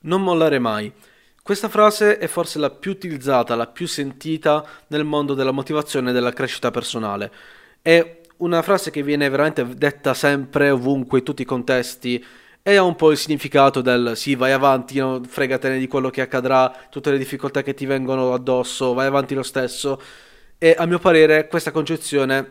Non mollare mai. Questa frase è forse la più utilizzata, la più sentita nel mondo della motivazione e della crescita personale. È una frase che viene veramente detta sempre, ovunque, in tutti i contesti e ha un po' il significato del sì, vai avanti, non fregatene di quello che accadrà, tutte le difficoltà che ti vengono addosso, vai avanti lo stesso. E a mio parere questa concezione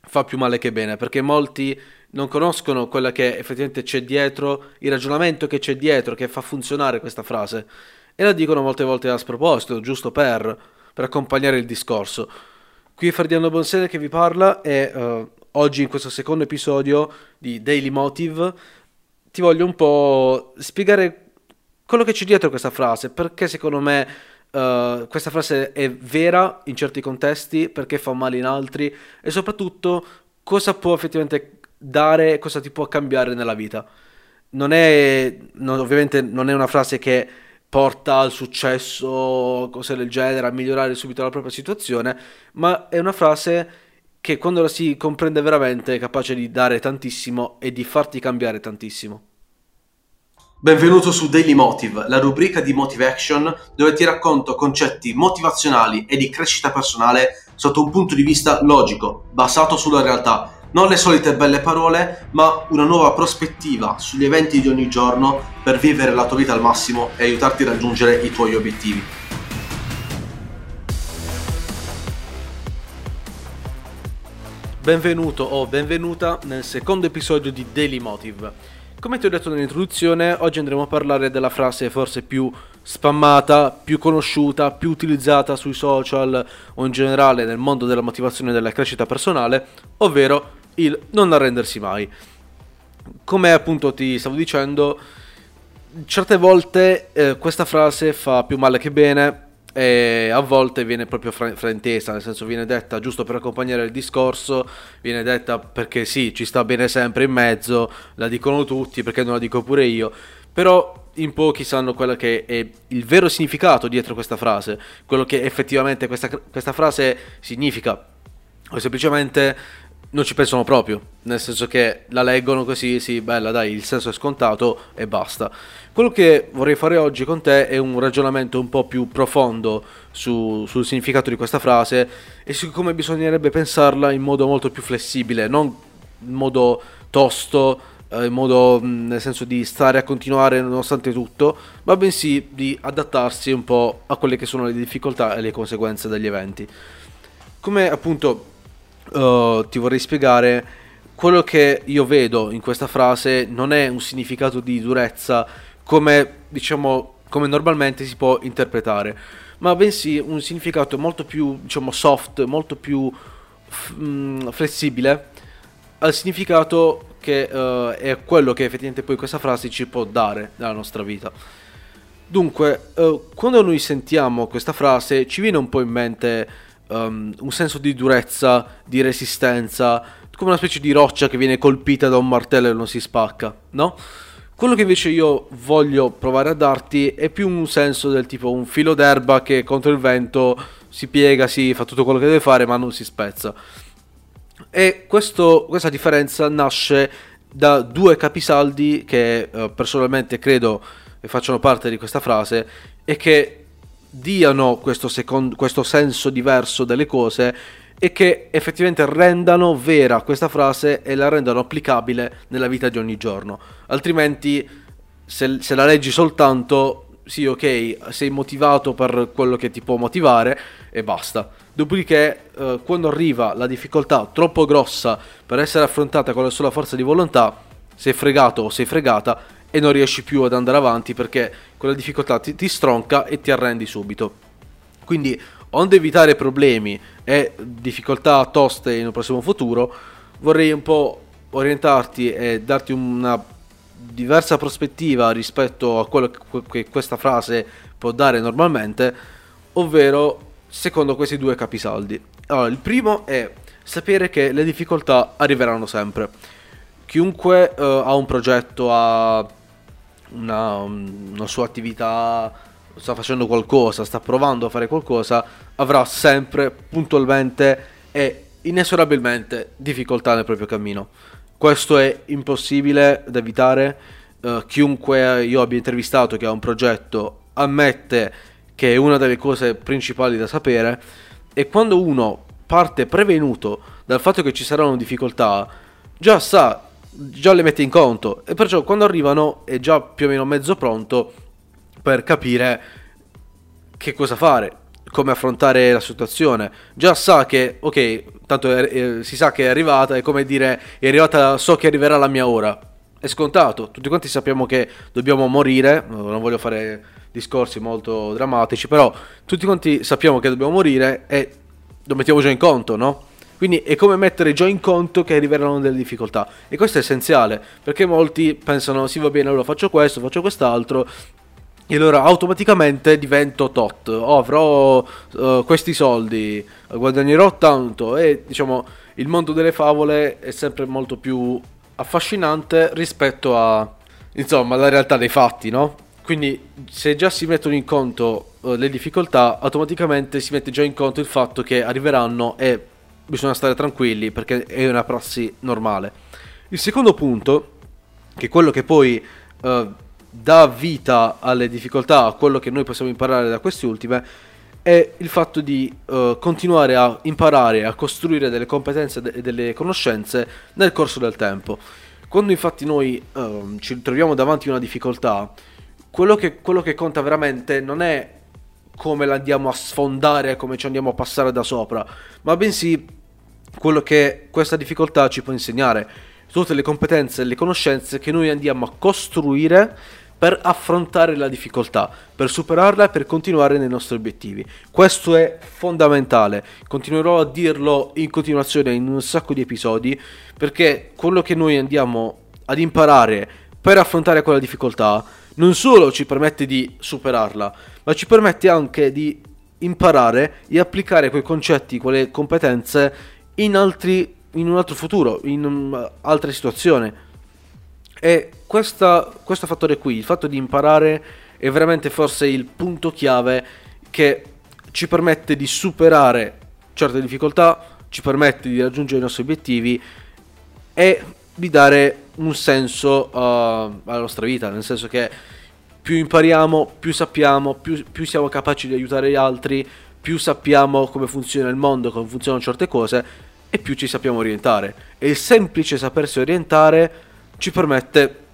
fa più male che bene, perché molti non conoscono quella che effettivamente c'è dietro, il ragionamento che c'è dietro, che fa funzionare questa frase. E la dicono molte volte a sproposito, giusto per, per accompagnare il discorso. Qui è Ferdinando Bonsele che vi parla e uh, oggi in questo secondo episodio di Daily Motive ti voglio un po' spiegare quello che c'è dietro questa frase, perché secondo me uh, questa frase è vera in certi contesti, perché fa male in altri e soprattutto cosa può effettivamente dare, cosa ti può cambiare nella vita. Non è, non, ovviamente non è una frase che porta al successo, cose del genere, a migliorare subito la propria situazione, ma è una frase che quando la si comprende veramente è capace di dare tantissimo e di farti cambiare tantissimo. Benvenuto su Daily Motive, la rubrica di Motive Action dove ti racconto concetti motivazionali e di crescita personale sotto un punto di vista logico, basato sulla realtà non le solite belle parole, ma una nuova prospettiva sugli eventi di ogni giorno per vivere la tua vita al massimo e aiutarti a raggiungere i tuoi obiettivi. Benvenuto o benvenuta nel secondo episodio di Daily Motive. Come ti ho detto nell'introduzione, oggi andremo a parlare della frase forse più spammata, più conosciuta, più utilizzata sui social o in generale nel mondo della motivazione e della crescita personale, ovvero il non arrendersi mai. Come appunto ti stavo dicendo, certe volte eh, questa frase fa più male che bene e a volte viene proprio fra- fraintesa, nel senso viene detta giusto per accompagnare il discorso, viene detta perché sì, ci sta bene sempre in mezzo, la dicono tutti, perché non la dico pure io, però in pochi sanno quello che è il vero significato dietro questa frase, quello che effettivamente questa, questa frase significa, o semplicemente non ci pensano proprio, nel senso che la leggono così, sì, bella, dai, il senso è scontato e basta. Quello che vorrei fare oggi con te è un ragionamento un po' più profondo su, sul significato di questa frase e su come bisognerebbe pensarla in modo molto più flessibile, non in modo tosto, eh, in modo nel senso di stare a continuare nonostante tutto, ma bensì di adattarsi un po' a quelle che sono le difficoltà e le conseguenze degli eventi. Come appunto uh, ti vorrei spiegare quello che io vedo in questa frase non è un significato di durezza come diciamo come normalmente si può interpretare ma bensì un significato molto più diciamo soft molto più mh, mm, flessibile al significato che uh, è quello che effettivamente poi questa frase ci può dare nella nostra vita. Dunque uh, quando noi sentiamo questa frase ci viene un po' in mente um, un senso di durezza, di resistenza, come una specie di roccia che viene colpita da un martello e non si spacca, no? Quello che invece io voglio provare a darti è più un senso del tipo un filo d'erba che contro il vento si piega, si fa tutto quello che deve fare, ma non si spezza. E questo, questa differenza nasce da due capisaldi che eh, personalmente credo facciano parte di questa frase e che diano questo, secondo, questo senso diverso delle cose e che effettivamente rendano vera questa frase e la rendano applicabile nella vita di ogni giorno. Altrimenti, se, se, la leggi soltanto, sì, ok, sei motivato per quello che ti può motivare e basta. Dopodiché, eh, quando arriva la difficoltà troppo grossa per essere affrontata con la sola forza di volontà, sei fregato o sei fregata e non riesci più ad andare avanti perché quella difficoltà ti, ti stronca e ti arrendi subito. Quindi, onde evitare problemi e difficoltà toste in un prossimo futuro, vorrei un po' orientarti e darti una diversa prospettiva rispetto a quello che questa frase può dare normalmente, ovvero secondo questi due capisaldi. Allora, il primo è sapere che le difficoltà arriveranno sempre. Chiunque uh, ha un progetto, ha una, una sua attività, sta facendo qualcosa, sta provando a fare qualcosa, avrà sempre puntualmente e inesorabilmente difficoltà nel proprio cammino. Questo è impossibile da evitare eh, chiunque io abbia intervistato che ha un progetto ammette che è una delle cose principali da sapere e quando uno parte prevenuto dal fatto che ci saranno difficoltà, già sa, già le mette in conto e perciò quando arrivano è già più o meno mezzo pronto per capire che cosa fare, come affrontare la situazione. Già sa che, ok, tanto è, è, si sa che è arrivata, è come dire, è arrivata, so che arriverà la mia ora. È scontato, tutti quanti sappiamo che dobbiamo morire, non voglio fare discorsi molto drammatici, però tutti quanti sappiamo che dobbiamo morire e lo mettiamo già in conto, no? Quindi è come mettere già in conto che arriveranno delle difficoltà. E questo è essenziale, perché molti pensano, sì va bene, allora faccio questo, faccio quest'altro, e allora automaticamente divento tot, oh, avrò uh, questi soldi, guadagnerò tanto e diciamo il mondo delle favole è sempre molto più affascinante rispetto a insomma la realtà dei fatti, no? Quindi se già si mettono in conto uh, le difficoltà, automaticamente si mette già in conto il fatto che arriveranno e bisogna stare tranquilli perché è una prassi normale. Il secondo punto, che è quello che poi uh, dà vita alle difficoltà, a quello che noi possiamo imparare da queste ultime, è il fatto di uh, continuare a imparare, a costruire delle competenze e de- delle conoscenze nel corso del tempo. Quando infatti noi uh, ci troviamo davanti a una difficoltà, quello che, quello che conta veramente non è come la andiamo a sfondare, come ci andiamo a passare da sopra, ma bensì quello che questa difficoltà ci può insegnare, tutte le competenze e le conoscenze che noi andiamo a costruire per affrontare la difficoltà, per superarla e per continuare nei nostri obiettivi. Questo è fondamentale, continuerò a dirlo in continuazione in un sacco di episodi, perché quello che noi andiamo ad imparare per affrontare quella difficoltà non solo ci permette di superarla, ma ci permette anche di imparare e applicare quei concetti, quelle competenze in, altri, in un altro futuro, in um, altre situazioni. E questa, questo fattore qui, il fatto di imparare, è veramente forse il punto chiave che ci permette di superare certe difficoltà, ci permette di raggiungere i nostri obiettivi e di dare un senso uh, alla nostra vita, nel senso che più impariamo, più sappiamo, più, più, siamo capaci di aiutare gli altri, più sappiamo come funziona il mondo, come funzionano certe cose e più ci sappiamo orientare. E il semplice sapersi orientare ci permette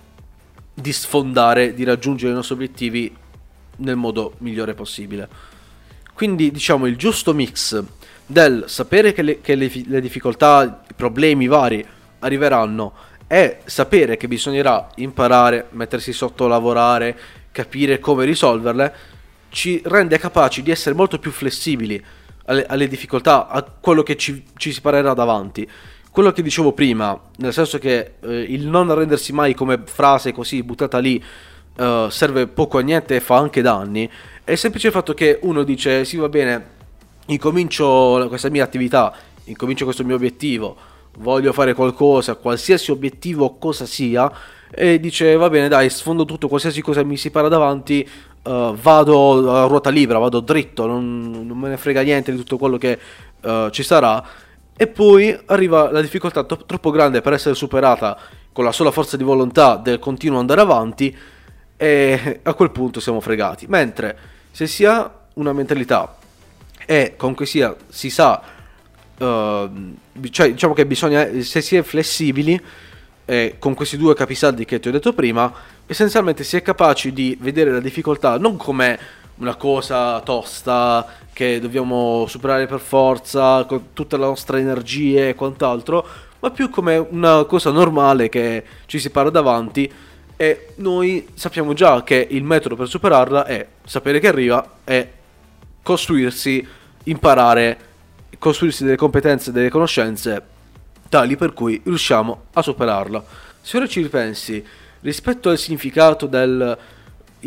di sfondare, di raggiungere i nostri obiettivi nel modo migliore possibile. Quindi diciamo il giusto mix del sapere che le, che le, le difficoltà, i problemi vari arriveranno è sapere che bisognerà imparare, mettersi sotto, lavorare, capire come risolverle, ci rende capaci di essere molto più flessibili alle, alle difficoltà, a quello che ci, ci, si parerà davanti. Quello che dicevo prima, nel senso che eh, il non arrendersi mai come frase così buttata lì eh, serve poco a niente e fa anche danni, è il semplice fatto che uno dice sì va bene, incomincio questa mia attività, incomincio questo mio obiettivo, voglio fare qualcosa, qualsiasi obiettivo cosa sia, e dice va bene dai sfondo tutto, qualsiasi cosa mi si para davanti, uh, vado a ruota libera, vado dritto, non, non, me ne frega niente di tutto quello che uh, ci sarà, e poi arriva la difficoltà to- troppo grande per essere superata con la sola forza di volontà del continuo andare avanti, e a quel punto siamo fregati. Mentre se si ha una mentalità e comunque sia si sa Ehm, cioè, diciamo che bisogna, se si è flessibili, eh, con questi due capisaldi che ti ho detto prima, essenzialmente si è capaci di vedere la difficoltà non come una cosa tosta che dobbiamo superare per forza, con tutta la nostra energia e quant'altro, ma più come una cosa normale che ci si para davanti e noi sappiamo già che il metodo per superarla è sapere che arriva e costruirsi, imparare costruirsi delle competenze, delle conoscenze tali per cui riusciamo a superarla. Se ora ci ripensi, rispetto al significato del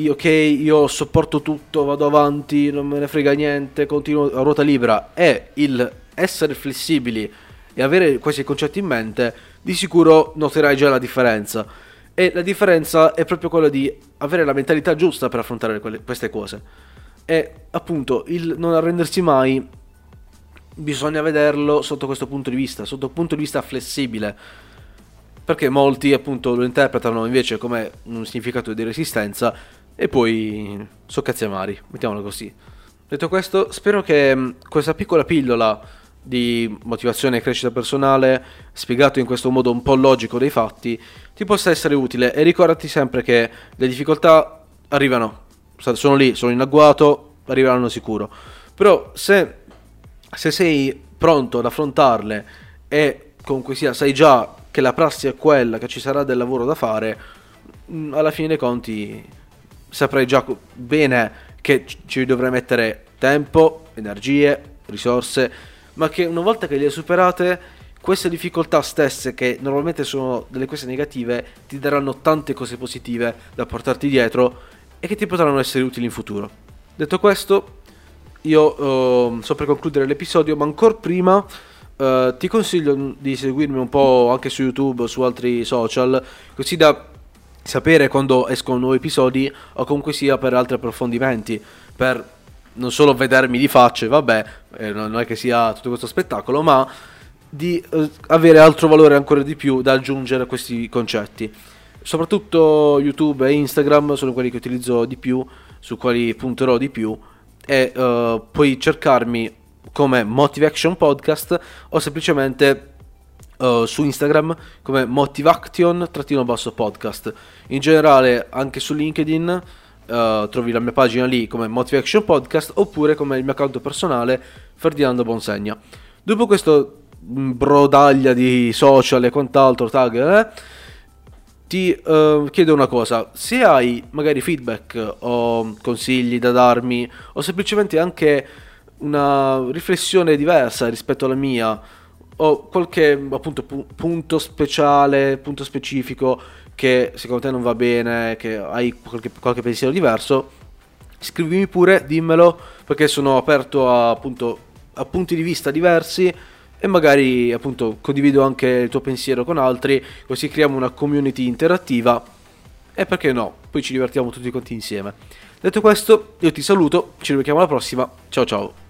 ok, io sopporto tutto, vado avanti, non me ne frega niente, continuo a ruota libera, e il essere flessibili e avere questi concetti in mente, di sicuro noterai già la differenza. E la differenza è proprio quella di avere la mentalità giusta per affrontare quelle, queste cose. E appunto il non arrendersi mai bisogna vederlo sotto questo punto di vista, sotto un punto di vista flessibile. perché molti appunto lo interpretano invece come un significato di resistenza e poi so cazzi amari, mettiamolo così. Detto questo, spero che mm, questa piccola pillola di motivazione e crescita personale, spiegato in questo modo un po' logico dei fatti, ti possa essere utile e ricordati sempre che le difficoltà arrivano, sono lì, sono in agguato, arriveranno sicuro. Però se, se sei pronto ad affrontarle e comunque sia, sai già che la prassi è quella, che ci sarà del lavoro da fare, mm, alla fine dei conti saprai già bene che ci dovrai mettere tempo, energie, risorse, ma che una volta che le hai superate, queste difficoltà stesse, che normalmente sono delle cose negative, ti daranno tante cose positive da portarti dietro e che ti potranno essere utili in futuro. Detto questo, io uh, sto per concludere l'episodio, ma ancora prima uh, ti consiglio di seguirmi un po' anche su YouTube o su altri social, così da sapere quando escono nuovi episodi o comunque sia per altri approfondimenti, per non solo vedermi di facce, vabbè, eh, non è che sia tutto questo spettacolo, ma di eh, avere altro valore ancora di più da aggiungere a questi concetti. Soprattutto YouTube e Instagram sono quelli che utilizzo di più, su quali punterò di più e uh, puoi cercarmi come Motive Action Podcast o semplicemente uh, su Instagram come motivaction-podcast. In generale anche su LinkedIn uh, trovi la mia pagina lì come Motivation Podcast oppure come il mio account personale Ferdinando Bonsegna. Dopo questo mm, brodaglia di social e quant'altro, tag, eh, ti uh, chiedo una cosa, se hai magari feedback o consigli da darmi o semplicemente anche una riflessione diversa rispetto alla mia o qualche appunto pu- punto speciale, punto specifico che secondo te non va bene, che hai qualche, qualche pensiero diverso, scrivimi pure, dimmelo, perché sono aperto a, appunto, a punti di vista diversi e magari appunto condivido anche il tuo pensiero con altri, così creiamo una community interattiva e perché no, poi ci divertiamo tutti quanti insieme. Detto questo, io ti saluto, ci rivediamo alla prossima, ciao ciao.